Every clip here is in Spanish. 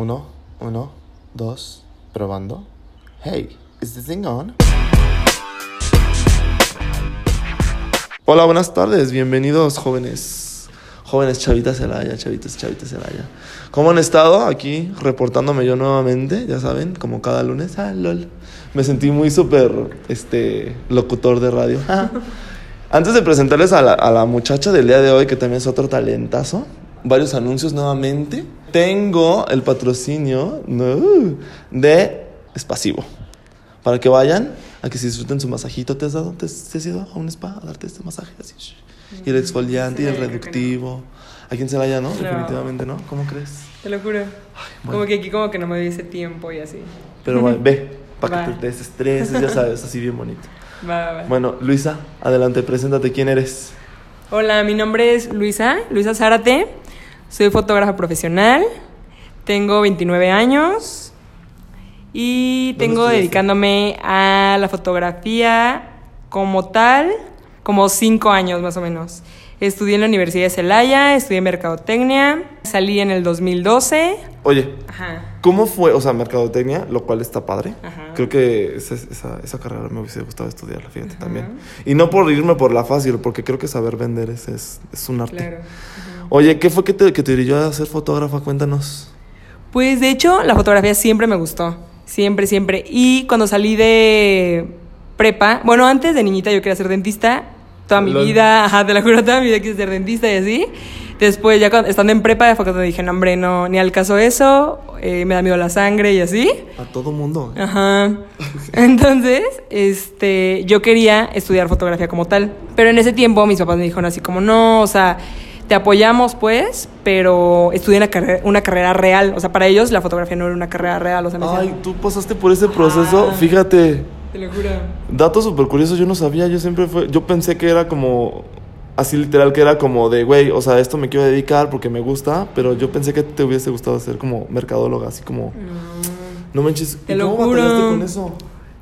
Uno, uno, dos, probando. Hey, is this thing on? Hola, buenas tardes, bienvenidos jóvenes. Jóvenes chavitas Celaya, chavitas, chavitas Celaya. ¿Cómo han estado? Aquí reportándome yo nuevamente, ya saben, como cada lunes. Ah, lol. Me sentí muy súper, este, locutor de radio. Antes de presentarles a la, a la muchacha del día de hoy, que también es otro talentazo, varios anuncios nuevamente. Tengo el patrocinio no, de Espasivo. Para que vayan a que se disfruten su masajito. ¿Te has dado, te, has- te has ido a un spa a darte este masaje así? sh- Y el exfoliante y el reductivo. Aquí en Celaya, ¿no? No. Definitivamente, ¿no? ¿Cómo crees? Te lo juro. bueno. Como que aquí como que no me dio ese tiempo y así. Pero va, ve, para que te desestreses, ya sabes, así bien bonito. Va, va, va. Bueno, Luisa, adelante, preséntate quién eres. Hola, mi nombre es Luisa, Luisa Zárate. Soy fotógrafa profesional. Tengo 29 años. Y ¿Dónde tengo dedicándome a la fotografía como tal, como 5 años más o menos. Estudié en la Universidad de Celaya, estudié Mercadotecnia, salí en el 2012. Oye, Ajá. ¿cómo fue? O sea, mercadotecnia, lo cual está padre. Ajá. Creo que esa, esa, esa carrera me hubiese gustado estudiarla, fíjate, también. Y no por irme por la fácil, porque creo que saber vender es, es, es un arte. Claro. Oye, ¿qué fue que te, que te a ser fotógrafa? Cuéntanos. Pues de hecho, la fotografía siempre me gustó. Siempre, siempre. Y cuando salí de prepa, bueno, antes de niñita yo quería ser dentista. Toda mi vida, ajá, te lo juro, toda mi vida quise ser dentista y así. Después, ya cuando, estando en prepa, fue cuando dije, no, hombre, no, ni al caso eso, eh, me da miedo la sangre y así. A todo mundo. Ajá. Entonces, este, yo quería estudiar fotografía como tal. Pero en ese tiempo mis papás me dijeron así como, no, o sea, te apoyamos pues, pero estudia una carrera, una carrera real. O sea, para ellos la fotografía no era una carrera real. O sea, me decían, Ay, tú pasaste por ese proceso. Ah. Fíjate, te lo juro. dato súper curioso, yo no sabía, yo siempre fue, yo pensé que era como, así literal, que era como de, güey, o sea, esto me quiero dedicar porque me gusta, pero yo pensé que te hubiese gustado ser como mercadóloga, así como, no manches, Te ¿y lo cómo juro. con eso?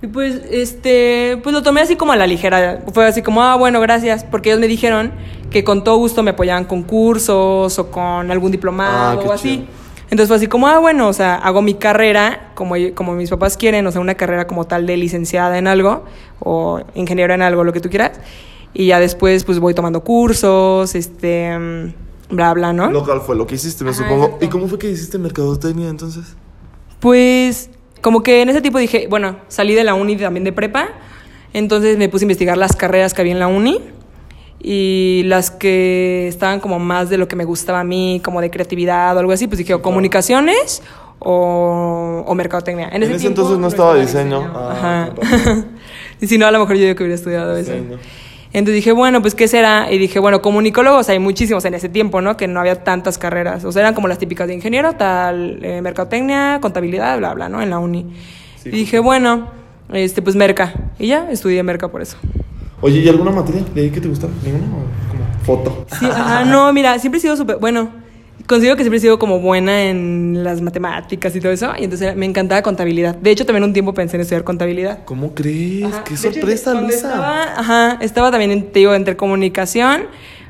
Y pues, este, pues lo tomé así como a la ligera. Fue así como, ah, bueno, gracias. Porque ellos me dijeron que con todo gusto me apoyaban con cursos o con algún diplomado Ah, qué o así. chido. Entonces fue así como, ah, bueno, o sea, hago mi carrera como, como mis papás quieren, o sea, una carrera como tal de licenciada en algo o ingeniero en algo, lo que tú quieras. Y ya después, pues voy tomando cursos, este, mm, bla, bla, ¿no? Local fue lo que hiciste, me Ajá, supongo. exacto. ¿Y cómo fue que hiciste mercadotecnia entonces? Pues como que en ese tipo dije, bueno, salí de la uni también de prepa, entonces me puse a investigar las carreras que había en la uni y las que estaban como más de lo que me gustaba a mí, como de creatividad o algo así, pues dije o comunicaciones o, o mercadotecnia. En ese entonces no estaba diseño. Ajá. Ah, razón. y si no, a lo mejor yo digo que hubiera estudiado eso. Entonces dije, bueno, pues ¿qué será? Y dije, bueno, comunicólogos hay muchísimos en ese tiempo, ¿no? Que no había tantas carreras. O sea, eran como las típicas de ingeniero, tal, eh, mercadotecnia, contabilidad, bla, bla, ¿no? En la uni. Sí, y dije, bueno, este, pues merca. Y ya, estudié merca por eso. Oye, ¿y alguna materia de ahí que te gustaba? ¿Ninguna? ¿O como foto? Sí, ajá, no, mira, siempre he sido súper, bueno, considero que siempre he sido como buena en las matemáticas y todo eso. Y entonces me encantaba contabilidad. De hecho, también un tiempo pensé en estudiar contabilidad. ¿Cómo crees? Ajá. ¡Qué De hecho, sorpresa, cuando Luisa! Estaba, ajá, estaba también, en, te digo, entre comunicación,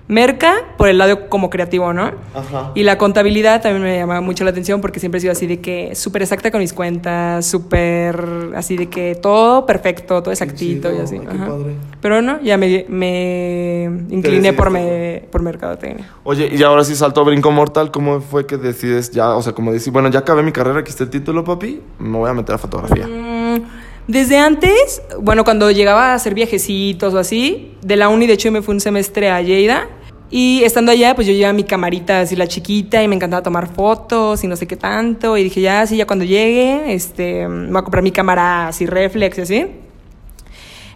merca, por el lado como creativo, ¿no? Ajá. Y la contabilidad también me llamaba mucho la atención porque siempre he sido así de que súper exacta con mis cuentas, súper así de que todo perfecto, todo exactito y así. ajá. Pero no, ya me, me incliné por, me, por mercadotecnia. Oye, y ahora sí saltó brinco mortal. ¿Cómo fue que decides ya, o sea, como decir, bueno, ya acabé mi carrera, aquí está el título, papi, me voy a meter a fotografía? Mm, Desde antes, bueno, cuando llegaba a hacer viajecitos o así, de la uni, de hecho, me fui un semestre a Lleida. Y estando allá, pues yo llevaba mi camarita así la chiquita y me encantaba tomar fotos y no sé qué tanto. Y dije, ya, sí, ya cuando llegue, este, me voy a comprar mi cámara así reflex y así.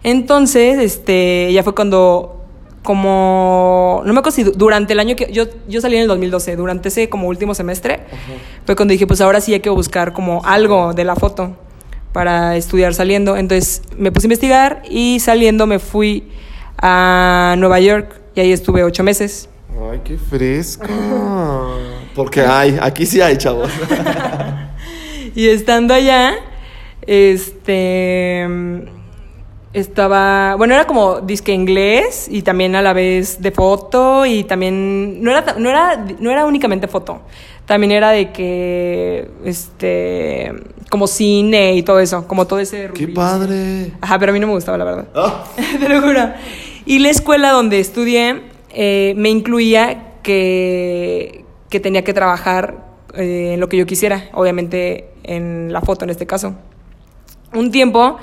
Entonces, este, ya fue cuando, como, no me acuerdo si du- durante el año que, yo, yo salí en el 2012, durante ese como último semestre, fue cuando dije, pues ahora sí hay que buscar como algo de la foto para estudiar saliendo. Entonces me puse a investigar y saliendo me fui a Nueva York y ahí estuve ocho meses. Ay, qué fresca. Porque hay, aquí sí hay, chavos. Y estando allá, este, estaba, bueno, era como disque inglés y también a la vez de foto y también no era no era no era únicamente foto. También era de que este como cine y todo eso, como todo ese ¡Qué rubrillo. padre! Ajá, pero a mí no me gustaba, la verdad. Ah, Te lo juro. Y la escuela donde estudié eh, me incluía que, que tenía que trabajar eh, en lo que yo quisiera, obviamente en la foto en este caso. Un tiempo,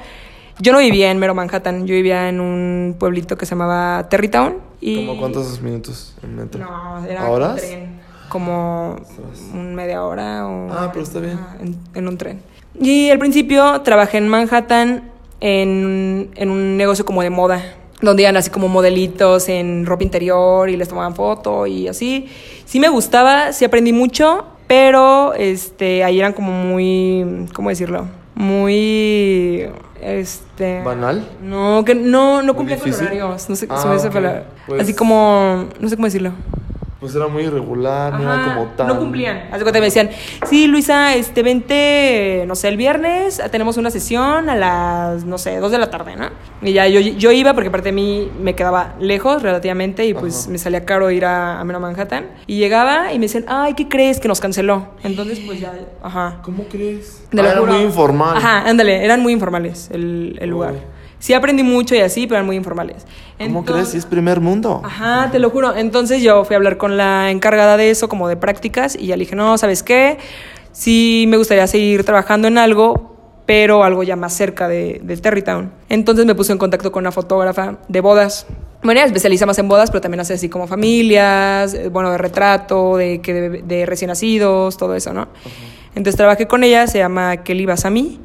yo no vivía en mero Manhattan, yo vivía en un pueblito que se llamaba Terrytown. Y ¿Cómo cuántos minutos en metro? No, era ¿A horas? un tren, como un media hora o... Ah, pero está bien. En un tren. Y al principio trabajé en Manhattan en, en un negocio como de moda, donde iban así como modelitos en ropa interior y les tomaban foto y así. Sí me gustaba, sí aprendí mucho, pero este, ahí eran como muy, ¿cómo decirlo? Muy, este... ¿Banal? No, que no, no ¿Muy cumplía con horarios. No sé, Ah, se me hace ok. palabra. Pues- Así como, no sé cómo decirlo. Pues era muy irregular, no era Ajá, como tan... No cumplían. Haz de cuenta, me decían, sí, Luisa, este, vente, no sé, el viernes tenemos una sesión a las, no sé, dos de la tarde, ¿no? Y ya yo, yo iba porque aparte de mí me quedaba lejos relativamente y pues Ajá. me salía caro ir a, a Mero Manhattan. Y llegaba y me decían, ay, ¿qué crees? Que nos canceló. Entonces, pues ya, ajá. ¿Cómo crees? Ah, era muy informal. Ajá, ándale, eran muy informales el, el lugar. Uy. Sí aprendí mucho y así, pero eran muy informales. ¿Cómo crees? Es primer mundo. Ajá, te lo juro. Entonces yo fui a hablar con la encargada de eso, como de prácticas, y ya le dije, no, ¿sabes qué? Sí me gustaría seguir trabajando en algo, pero algo ya más cerca de, de Terrytown. Entonces me puse en contacto con una fotógrafa de bodas. Bueno, ella especializa más en bodas, pero también hace así como familias, eh, bueno, de retrato, de, que de, de recién nacidos, todo eso, ¿no? Entonces trabajé con ella, se llama Kelly Basami.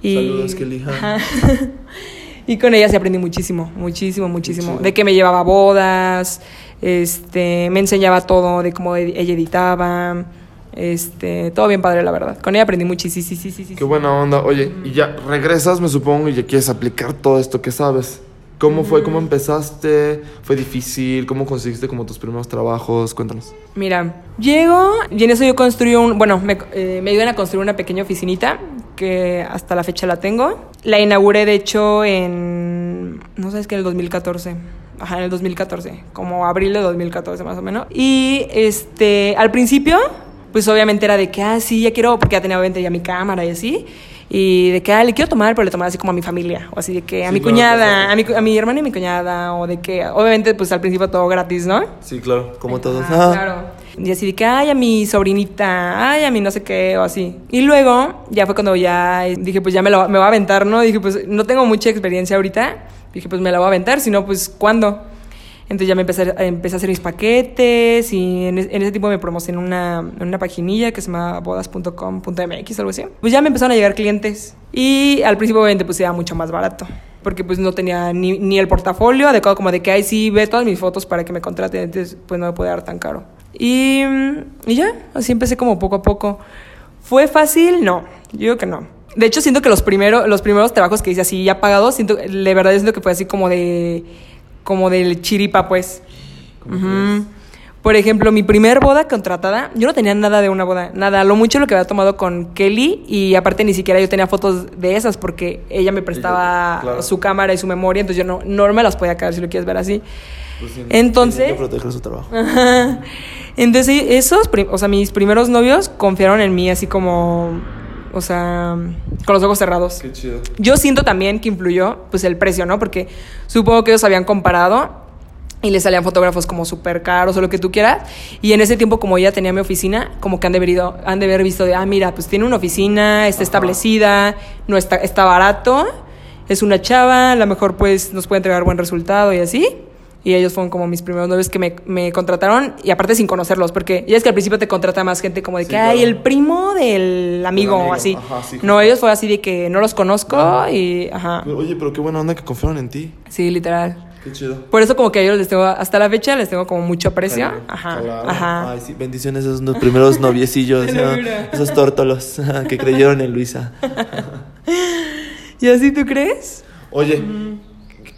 Y... Saludos, Kelly. Y con ella sí aprendí muchísimo, muchísimo, muchísimo. De que me llevaba a bodas, este, me enseñaba todo de cómo ella editaba, este, todo bien padre, la verdad. Con ella aprendí muchísimo, sí, sí, sí, sí. Qué buena onda. Oye, y ya regresas, me supongo, y ya quieres aplicar todo esto que sabes. ¿Cómo fue? ¿Cómo empezaste? ¿Fue difícil? ¿Cómo conseguiste como tus primeros trabajos? Cuéntanos. Mira, llego y en eso yo construí un, bueno, me, eh, me ayudan a construir una pequeña oficinita que hasta la fecha la tengo. La inauguré de hecho en, no sé, es que en el 2014. Ajá, en el 2014, como abril de 2014 más o menos. Y este, al principio, pues obviamente era de que, ah, sí, ya quiero, porque ya tenía obviamente ya mi cámara y así. Y de que, ah, le quiero tomar, pero le tomaba así como a mi familia. O así de que a Sí, mi claro, cuñada, claro. a mi, a mi hermano y mi cuñada. O de que, obviamente, pues al principio todo gratis, ¿no? Sí, claro, como todos. Ah. Claro. Y así de que, ay, a mi sobrinita, ay, a mi no sé qué, o así. Y luego, ya fue cuando ya dije, pues ya me, lo, me voy a aventar, ¿no? Dije, pues no tengo mucha experiencia ahorita. Dije, pues me la voy a aventar, si no, pues ¿cuándo? Entonces ya me empecé, empecé a hacer mis paquetes y en, en ese tiempo me promocioné una, una paginilla que se llama bodas.com.mx, algo así. Pues ya me empezaron a llegar clientes y al principio obviamente pues era mucho más barato porque pues no tenía ni, ni el portafolio adecuado como de que, ay, sí, ve todas mis fotos para que me contraten, entonces pues no me puede dar tan caro. Y, y ya, así empecé como poco a poco. ¿Fue fácil? No, yo digo que no. De hecho, siento que los, primero, los primeros trabajos que hice así ya pagados, siento, de verdad, siento que fue así como de, como del chiripa, pues. Por ejemplo, mi primer boda contratada, yo no tenía nada de una boda, nada, lo mucho lo que había tomado con Kelly y aparte ni siquiera yo tenía fotos de esas porque ella me prestaba claro. su cámara y su memoria, entonces yo no, no me las podía caer si lo quieres ver así. Pues sí, Entonces- que proteger su trabajo. Ajá. Entonces, esos, o sea, mis primeros novios confiaron en mí así como, o sea, con los ojos cerrados. Qué chido. Yo siento también que influyó, pues, el precio, ¿no? Porque supongo que ellos habían comparado y le salían fotógrafos como súper caros o lo que tú quieras. Y en ese tiempo, como ella tenía mi oficina, como que han de, haber ido- han de haber visto de, ah, mira, pues tiene una oficina, está establecida, no está, está barato, es una chava, a lo mejor pues nos puede entregar buen resultado y así. Y ellos fueron como mis primeros novios que me, me contrataron y aparte sin conocerlos, porque ya es que al principio te contrata más gente como de Sí, que, ay, claro. el primo del amigo, amigo, así. ajá, sí, no, ellos fue así de que no los conozco y, ajá. Pero, oye, pero qué buena onda que confiaron en ti. Sí, literal. Qué chido. Por eso como que ellos les tengo, hasta la fecha les tengo como mucho aprecio. Ajá, Claro. ajá. Ay, sí, bendiciones a esos primeros noviecillos, esos tórtolos que creyeron en Luisa. ¿Y así tú crees? Oye,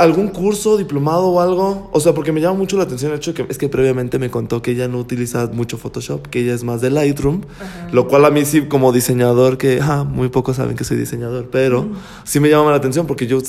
¿algún curso, diplomado o algo? O sea, porque me llama mucho la atención el hecho que es que previamente me contó que ella no utiliza mucho Photoshop, que ella es más de Lightroom, lo cual a mí sí como diseñador, que ah, muy pocos saben que soy diseñador, pero sí me llama la atención porque yo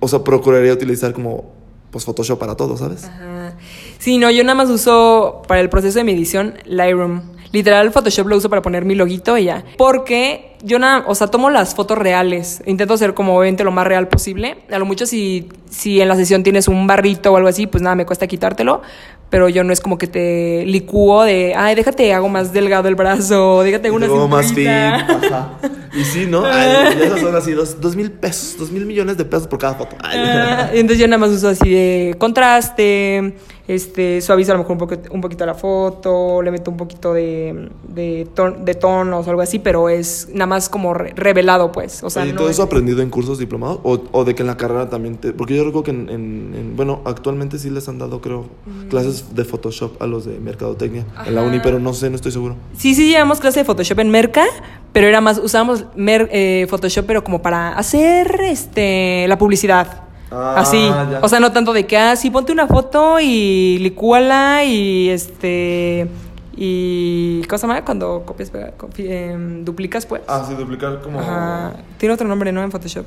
o sea, procuraría utilizar como, pues, Photoshop para todo, ¿sabes? Ajá. Sí, no, yo nada más uso para el proceso de mi edición Lightroom. Literal, Photoshop lo uso para poner mi loguito y ya. Porque yo nada, o sea, tomo las fotos reales. Intento hacer como obviamente lo más real posible. A lo mucho si, si en la sesión tienes un barrito o algo así, pues nada, me cuesta quitártelo. Pero yo no es como que te licúo de, ay, déjate, hago más delgado el brazo, déjate una Luego más fin. cinturita. Ajá. Y sí, ¿no? Ay, y esas son así, dos, dos mil pesos, dos mil millones de pesos por cada foto. Ay. Ah, entonces yo nada más uso así de contraste, este, suavizo a lo mejor un, poquito, un poquito la foto, le meto un poquito de, de, ton- de tonos o algo así, pero es nada más como re- revelado, pues. O sea, Oye, ¿y no ¿todo es- eso aprendido en cursos diplomados? ¿O, o de que en la carrera también te...? Porque yo recuerdo que en, en- en- Bueno, actualmente sí les han dado, creo, clases de Photoshop a los de Mercadotecnia en la uni, pero no sé, no estoy seguro. Sí, sí, llevamos clase de Photoshop en Merca, pero era más, usábamos mer- eh, Photoshop, pero como para hacer este la publicidad. Ah, Así. ya. O sea, no tanto de que, ah, sí, ponte una foto y licúala y este. Y. ¿Cómo se llama? Cuando copias, pega- copi- em, duplicas, pues. Ah, sí, duplicar como... Ajá. Tiene otro nombre, ¿no? En Photoshop.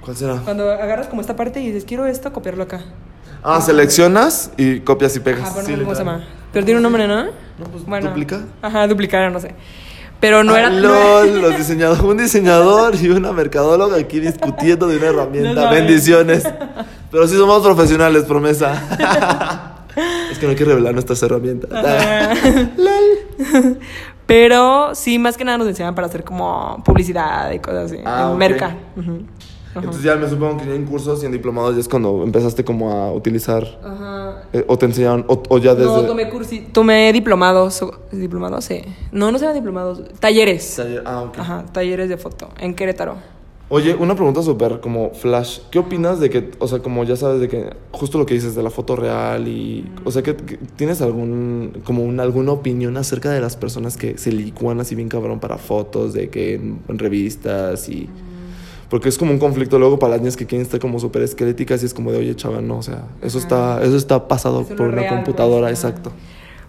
¿Cuál será? Cuando agarras como esta parte y dices, quiero esto, copiarlo acá. Ah, seleccionas y copias y pegas. No Sí, cómo se llama. Pero tiene un nombre, ¿no? No, pues, duplicar. Ajá, duplicar, no sé. Pero no era. no LOL, los diseñadores, un diseñador y una mercadóloga aquí discutiendo de una herramienta. Bendiciones. Pero sí somos profesionales, promesa. es que no hay que revelar nuestras herramientas. Ajá. Pero sí, más que nada nos enseñaban para hacer como publicidad y cosas así. Ah, en merca. Ujú. Ajá. Entonces ya me supongo que ya en cursos y en diplomados ya es cuando empezaste como a utilizar Ajá. eh, o te enseñaron o, o ya desde No, tomé cursi, tomé diplomados. ¿Diplomados? Sí. No, no se llaman diplomados. Talleres. Taller- Ah, ok. Ajá, talleres de foto en Querétaro. Oye, una pregunta súper como flash. ¿Qué opinas de que, o sea, como ya sabes de que justo lo que dices de la foto real y, o sea, que, que tienes algún, como un, alguna opinión acerca de las personas que se licúan así bien cabrón para fotos, de que en, en revistas y, porque es como un conflicto luego para las niñas que quieren estar como súper esqueléticas y es como de, oye, chaval, no, o sea, eso está, eso está pasado por una real, computadora, pues, exacto.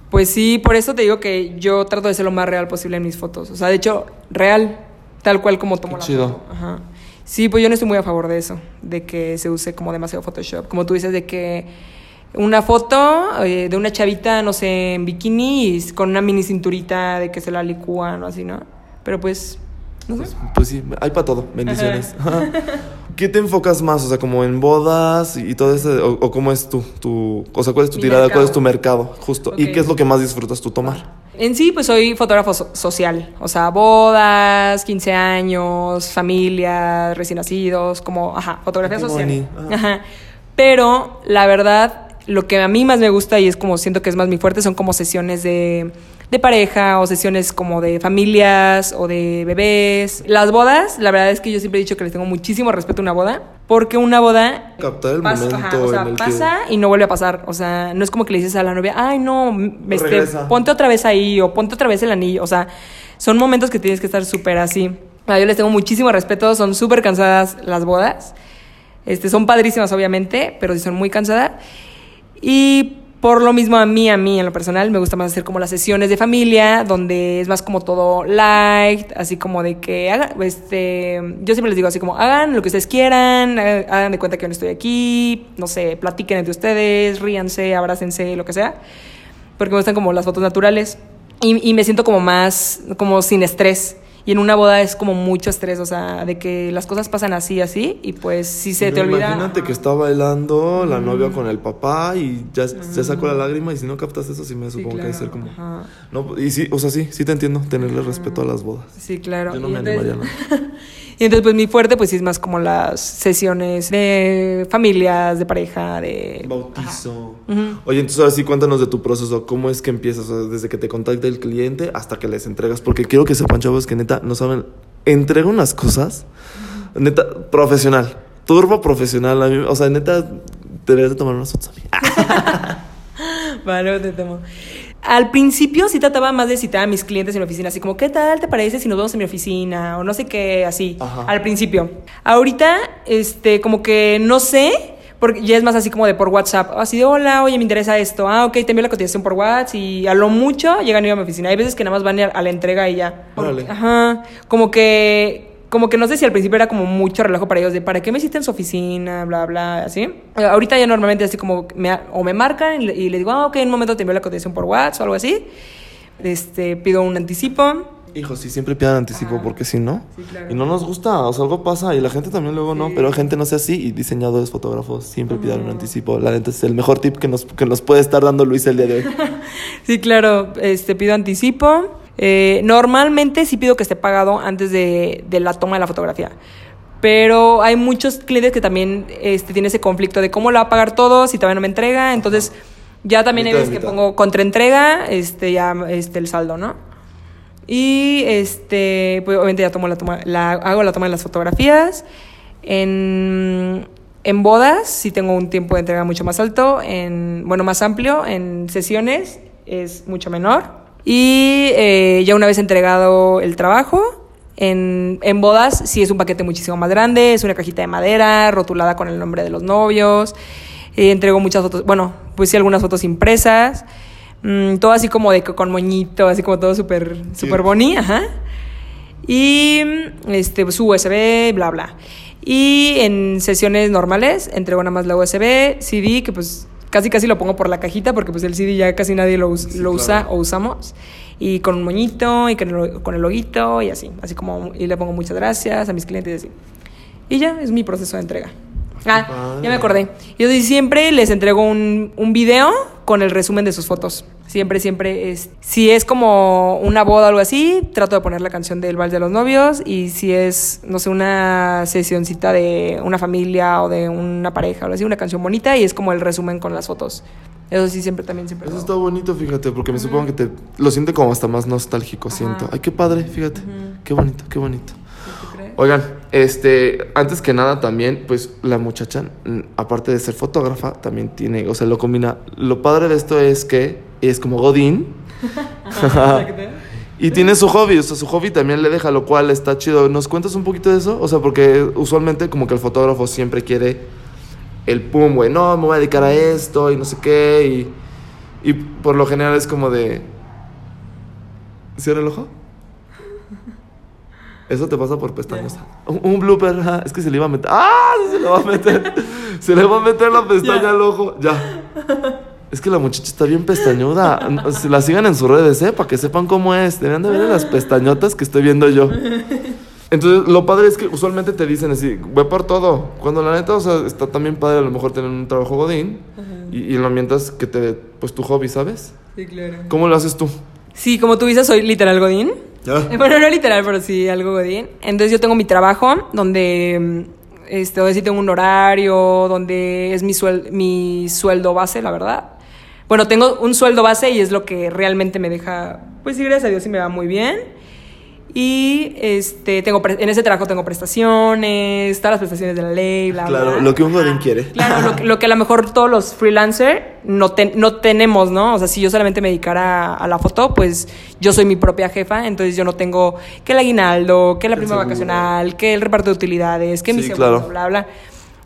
Pues sí, por eso te digo que yo trato de ser lo más real posible en mis fotos. O sea, de hecho, real, tal cual como tomo Qué la chido. foto. Ajá. Sí, pues yo no estoy muy a favor de eso, de que se use como demasiado Photoshop. Como tú dices, de que una foto eh, de una chavita, no sé, en bikini y con una mini cinturita de que se la licúan o así, ¿no? Pero pues. Pues, pues sí, hay para todo, bendiciones. ¿Qué te enfocas más? O sea, como en bodas y todo eso, o, o cómo es tu, tu, o sea, cuál es tu Mi tirada, cuál es tu mercado, justo. ¿Y qué es lo que más disfrutas tú tomar? En sí, pues soy fotógrafo so- social, o sea, bodas, 15 años, familias, recién nacidos, como, ajá, fotografía Qué social. Ajá. Pero la verdad, lo que a mí más me gusta y es como siento que es más mi fuerte son como sesiones de, de pareja o sesiones como de familias o de bebés. Las bodas, la verdad es que yo siempre he dicho que les tengo muchísimo respeto a una boda, porque una boda Captar el Pasa- momento ajá, o sea, en el pasa y no vuelve a pasar. O sea, no es como que le dices a la novia, ay, no, este, ponte otra vez ahí o ponte otra vez el anillo. O sea, son momentos que tienes que estar súper así. Ah, Yo les tengo muchísimo respeto, son súper cansadas las bodas. Este, son padrísimas, obviamente, pero sí son muy cansadas. Y por lo mismo a mí, a mí en lo personal, me gusta más hacer como las sesiones de familia, donde es más como todo light, así como de que hagan, este, yo siempre les digo así como, hagan lo que ustedes quieran, hagan de cuenta que no estoy aquí, no sé, platiquen entre ustedes, ríanse, abrácense, lo que sea, porque me gustan como las fotos naturales y, y me siento como más, como sin estrés. Y en una boda es como mucho estrés, o sea, de que las cosas pasan así, así, y pues si se No, te olvida... Imagínate que está bailando la novia con el papá y ya se sacó la lágrima y si no captas eso sí me Sí, supongo que debe ser como... ajá. No, y sí, o sea, sí, sí te entiendo, tenerle respeto a las bodas. Sí, claro. Yo no Y me entonces- animaría y entonces, pues mi fuerte, pues sí es más como las sesiones de familias, de pareja, de. Bautizo. Oye, entonces ahora sí cuéntanos de tu proceso, cómo es que empiezas, O sea, desde que te contacta el cliente hasta que les entregas, porque quiero que sepan, chavos, que neta, no saben, entrega unas cosas, neta, profesional, turbo profesional, a mí, o sea, neta, deberías de tomar unas fotos a mí. Vale, te temo. Al principio sí trataba más de citar a mis clientes en mi oficina, así como, ¿qué tal te parece si nos vemos en mi oficina? O no sé qué, así. Ajá. Al principio. Ahorita, este, como que no sé, porque ya es más así como de por WhatsApp. Así de, hola, oye, me interesa esto. Ah, ok, te envío la cotización por WhatsApp y a lo mucho llegan a ir a mi oficina. Hay veces que nada más van a, a la entrega y ya. Órale. Ajá. Como que como que no sé si al principio era como mucho relajo para ellos de para qué me hiciste en su oficina, bla, bla, así. Eh, Ahorita ya normalmente así como me, o me marcan y le, y digo, ah, ok, en un momento te envío la cotización por WhatsApp o algo así. Este, pido un anticipo. Hijo, sí, siempre pidan anticipo Ajá. porque si no. Sí, claro. Y no nos gusta, o sea, algo pasa y la gente también luego no, pero gente no sea así y diseñadores, fotógrafos, siempre pidan un anticipo. La neta es el mejor tip que nos, que nos puede estar dando Luis el día de hoy. Sí, claro, este, pido anticipo. Eh, normalmente sí pido que esté pagado antes de, de la toma de la fotografía. Pero hay muchos clientes que también este, tienen ese conflicto de cómo lo va a pagar todo si todavía no me entrega. Entonces, ya también hay Mitad veces que pongo contraentrega, este, ya este, el saldo, ¿no? Y este, pues obviamente ya tomo la toma, la, hago la toma de las fotografías. En, en bodas sí tengo un tiempo de entrega mucho más alto, en, bueno, más amplio. En sesiones es mucho menor. Y eh, ya una vez entregado el trabajo, en, en bodas sí es un paquete muchísimo más grande, es una cajita de madera rotulada con el nombre de los novios. Eh, entrego muchas fotos, bueno, pues sí, algunas fotos impresas. Mm, todo así como de con moñito, así como todo súper súper boni, ajá. Y este, pues, su USB, bla, bla. Y en sesiones normales entrego nada más la USB, CD, que pues casi casi lo pongo por la cajita porque pues el CD ya casi nadie lo, us- Sí, lo claro. usa o usamos. Y con un moñito y con el, con el loguito y así. Así como, y le pongo muchas gracias a mis clientes y así. Y ya, es mi proceso de entrega. Ah, padre. ya me acordé. Yo siempre les entrego un, un video con el resumen de sus fotos. Siempre, siempre es. Si es como una boda o algo así, trato de poner la canción del Vals de los Novios. Y si es, no sé, una sesioncita de una familia o de una pareja o algo así, una canción bonita y es como el resumen con las fotos. Eso sí, siempre también, siempre. Eso lo está bonito, fíjate, porque me supongo que te lo siente como hasta más nostálgico, siento. Ay, qué padre, fíjate. Qué bonito, qué bonito. ¿Tú crees? Oigan, este, antes que nada también, pues la muchacha, mm, aparte de ser fotógrafa, también tiene, o sea, lo combina. Lo padre de esto es que es como Godín y tiene su hobby, o sea, su hobby también le deja, lo cual está chido. ¿Nos cuentas un poquito de eso? O sea, porque usualmente como que el fotógrafo siempre quiere el pum, güey, no, me voy a dedicar a esto y no sé qué, y, y por lo general es como de... ¿Cierra el ojo? Eso te pasa por pestañas. Un, un blooper, es que se le iba a meter. ¡Ah! Se le va a meter. se le va a meter la pestaña al ojo. Ya. Es que la muchacha está bien pestañuda. Si la sigan en sus redes, ¿eh? Para que sepan cómo es. Deberían de ver las pestañotas que estoy viendo yo. Entonces, lo padre es que usualmente te dicen así, ve por todo. Cuando la neta, o sea, está también padre a lo mejor tener un trabajo godín y, y lo mientras que te, pues tu hobby, ¿sabes? Sí, claro. ¿Cómo lo haces tú? Sí, como tú dices, soy literal Godín. Ya. Eh, Bueno, no literal, pero sí algo Godín. Entonces yo tengo mi trabajo donde, mm, este, donde sí tengo un horario, donde es mi, suel- mi sueldo base, la verdad. Bueno, tengo un sueldo base y es lo que realmente me deja, pues sí, gracias a Dios sí me va muy bien. Y este, tengo pre- en ese trabajo tengo prestaciones, todas las prestaciones de la ley, bla, Claro, bla. lo que un godín quiere. Claro, lo que, lo que a lo mejor todos los freelancers no, ten- no tenemos, ¿no? O sea, si yo solamente me dedicara a, a la foto, pues yo soy mi propia jefa, entonces yo no tengo que el aguinaldo, que la prima vacacional, que el reparto de utilidades, que mi Sí, seguro, claro. bla, bla.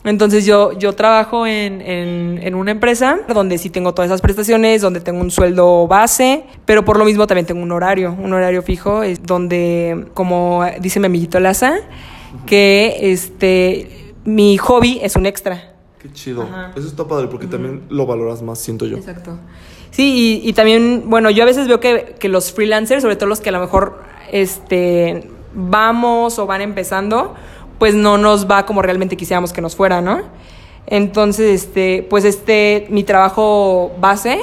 Entonces yo, yo trabajo en, en, en una empresa donde sí tengo todas esas prestaciones, donde tengo un sueldo base, pero por lo mismo también tengo un horario, un horario fijo, es donde, como dice mi amiguito Laza, que este mi hobby es un extra. Qué chido. Ajá. Eso está padre porque también lo valoras más, siento yo. Exacto. Sí, y, y también, bueno, yo a veces veo que, que los freelancers, sobre todo los que a lo mejor este, vamos o van empezando, pues no nos va como realmente quisiéramos que nos fuera, ¿no? Entonces, este, pues este, mi trabajo base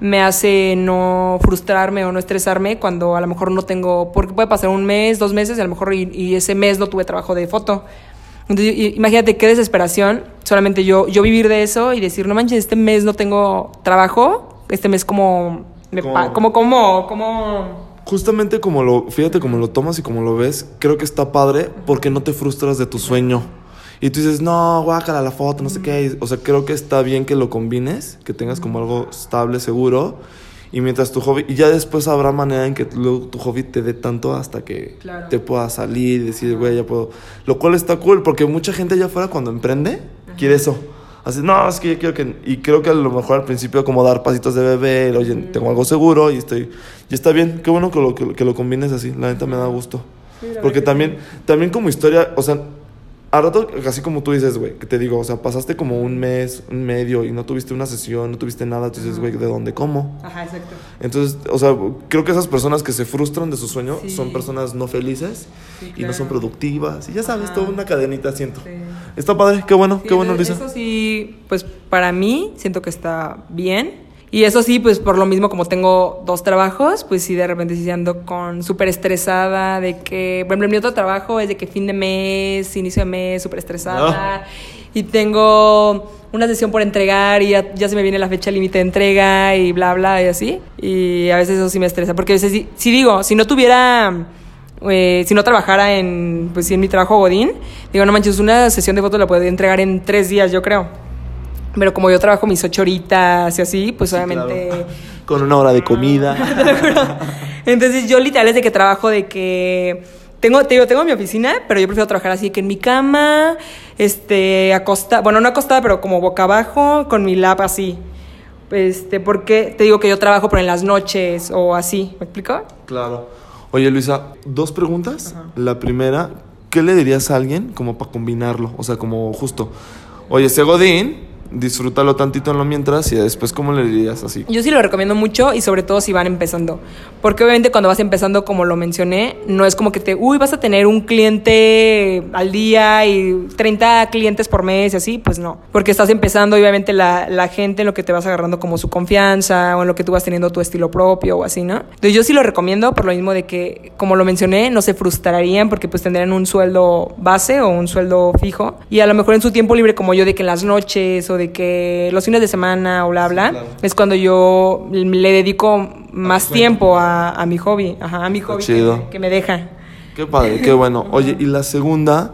me hace no frustrarme o no estresarme cuando a lo mejor no tengo, porque puede pasar un mes, dos meses, a lo mejor y, y ese mes no tuve trabajo de foto. Entonces, imagínate qué desesperación, solamente yo, yo vivir de eso y decir, no manches, este mes no tengo trabajo, este mes como, me Como- como, como, como, Justamente como lo, fíjate como lo tomas y como lo ves, creo que está padre porque no te frustras de tu sueño. Y tú dices, no, guácala la foto, no sé qué. O sea, creo que está bien que lo combines, que tengas como algo estable, seguro. Y mientras tu hobby, y ya después habrá manera en que tu hobby te dé tanto hasta que Claro. te puedas salir y decir, güey, ya puedo. Lo cual está cool porque mucha gente allá afuera cuando emprende quiere eso. Así, no, es que yo quiero que. Y creo que a lo mejor al principio, como dar pasitos de bebé, oye, tengo algo seguro y estoy. Y está bien, qué bueno que lo, que, que lo combines así, la neta me da gusto. Sí, Porque también, también como historia, o sea, a rato, así como tú dices, güey, que te digo, o sea, pasaste como un mes, un medio y no tuviste una sesión, no tuviste nada, tú dices, güey, ¿de dónde? ¿Cómo? Ajá, exacto. Entonces, o sea, creo que esas personas que se frustran de su sueño Sí. son personas no felices Sí, y no son claro. productivas. Y ya sabes, Ajá. toda una cadenita siento. Sí. Está padre, qué bueno, qué bueno, Luisa. Eso sí, pues para mí siento que está bien. Y eso sí, pues por lo mismo como tengo dos trabajos, pues sí de repente sí ando con súper estresada de que, por ejemplo, mi otro trabajo es de que fin de mes, inicio de mes, súper estresada. Y tengo una sesión por entregar y ya, ya se me viene la fecha límite de entrega y bla, bla, y así. Y a veces eso sí me estresa, porque a veces sí, sí digo, si no tuviera eh, si no trabajara en, pues, en mi trabajo Godín, digo, no manches, una sesión de fotos la podría entregar en tres días, yo creo. Pero como yo trabajo mis ocho horitas y así, pues Sí, obviamente... claro. Con una hora de comida. Entonces yo literal es de que trabajo de que... Tengo, te digo, tengo mi oficina, pero yo prefiero trabajar así que en mi cama, este, acostada, bueno, no acostada, pero como boca abajo, con mi lap así. Este, porque te digo que yo trabajo, pero en las noches o así, ¿me explico? Claro. Oye, Luisa, dos preguntas. La primera, ¿qué le dirías a alguien como para combinarlo? O sea, como justo, oye, ese Godín, disfrútalo tantito en lo mientras y después, ¿cómo le dirías así? Yo sí lo recomiendo mucho y sobre todo si van empezando. Porque obviamente cuando vas empezando, como lo mencioné, no es como que te, uy, vas a tener un cliente al día y 30 clientes por mes y así, pues no. Porque estás empezando y obviamente la, la gente en lo que te vas agarrando como su confianza o en lo que tú vas teniendo tu estilo propio o así, ¿no? Entonces yo sí lo recomiendo por lo mismo de que, como lo mencioné, no se frustrarían porque pues tendrían un sueldo base o un sueldo fijo. Y a lo mejor en su tiempo libre como yo de que en las noches o de que los fines de semana o bla, bla, claro. es cuando yo le dedico más tiempo a, a mi hobby, ajá, a mi hobby que, que me deja. Qué padre, qué bueno. Oye, y la segunda,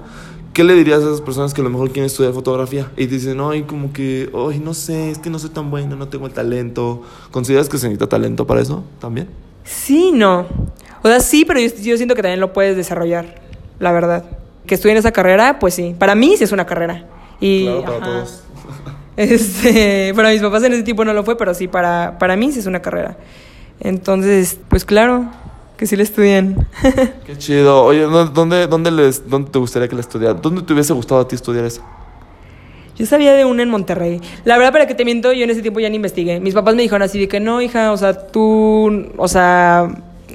¿qué le dirías a esas personas que a lo mejor quieren estudiar fotografía y dicen, ay, como que, ay, no sé, es que no soy tan bueno, no tengo el talento? ¿Consideras que se necesita talento para eso también? Sí, no. O sea, sí, pero yo, yo siento que también lo puedes desarrollar, la verdad. Que estudien esa carrera, pues sí. Para mí sí es una carrera. Y, claro, para ajá. todos. Este, para mis papás en ese tiempo no lo fue, pero sí, para, para mí sí es una carrera. Entonces, pues claro, que sí le estudien. Qué chido. Oye, ¿dó- ¿dónde, dónde, les, ¿dónde te gustaría que la estudiara? ¿Dónde te hubiese gustado a ti estudiar eso? Yo sabía de una en Monterrey. La verdad, para que te miento, yo en ese tiempo ya ni investigué. Mis papás me dijeron así de que no, hija, o sea, tú, o sea,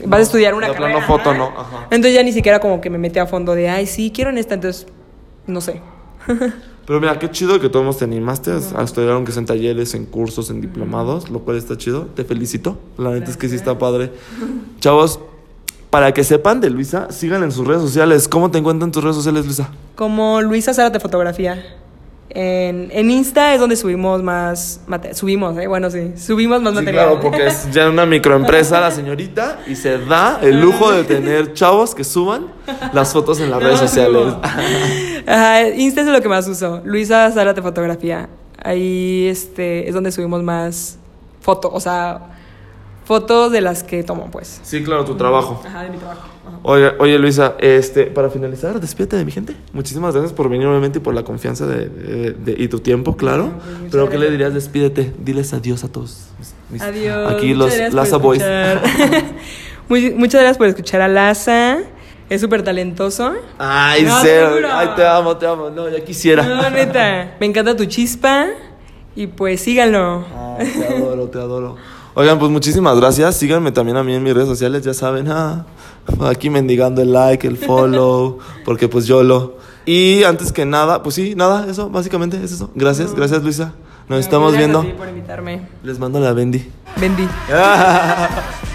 vas a estudiar una plano carrera. foto, no, ajá. Entonces ya ni siquiera como que me metí a fondo de, ay, sí, quiero en esta, entonces, no sé. Pero mira, qué chido que todos te animaste a estudiar, aunque sea en talleres, en cursos, en diplomados, lo cual está chido. Te felicito. La neta es que sí está padre. Chavos, para que sepan de Luisa, sigan en sus redes sociales. ¿Cómo te encuentran en tus redes sociales, Luisa? Como Luisa Zárate Fotografía. En, en Insta es donde subimos más subimos, eh, bueno, sí, subimos más Sí, material. claro, porque es ya una microempresa la señorita y se da el lujo de tener chavos que suban las fotos en las redes sociales. Ajá, Insta es lo que más uso. Luisa Zárate Fotografía. Ahí este, es donde subimos más fotos, o sea, fotos de las que tomo, pues. Sí, claro, tu trabajo. Ajá, de mi trabajo. Oye, oye Luisa, este, para finalizar, despídete de mi gente. Muchísimas gracias por venir, obviamente, y por la confianza de, de- de- y tu tiempo, claro. Pero, ¿qué le dirías? Despídete. Diles adiós a todos. mis- Adiós. Aquí los Laza Boys. Muy- muchas gracias por escuchar a Laza. Es súper talentoso. Ay, No, cero. Ay, te amo, te amo. No, ya quisiera. No, neta. Me encanta tu chispa. Y pues síganlo. Ay, te adoro, te adoro. Oigan, pues muchísimas gracias. Síganme también a mí en mis redes sociales, ya saben. ah, aquí mendigando el like, el follow, porque pues yo lo. Y antes que nada, pues sí, nada, eso, básicamente es eso. Gracias, gracias Luisa. Nos estamos Gracias viendo. por invitarme. Les mando la Bendy. Bendy.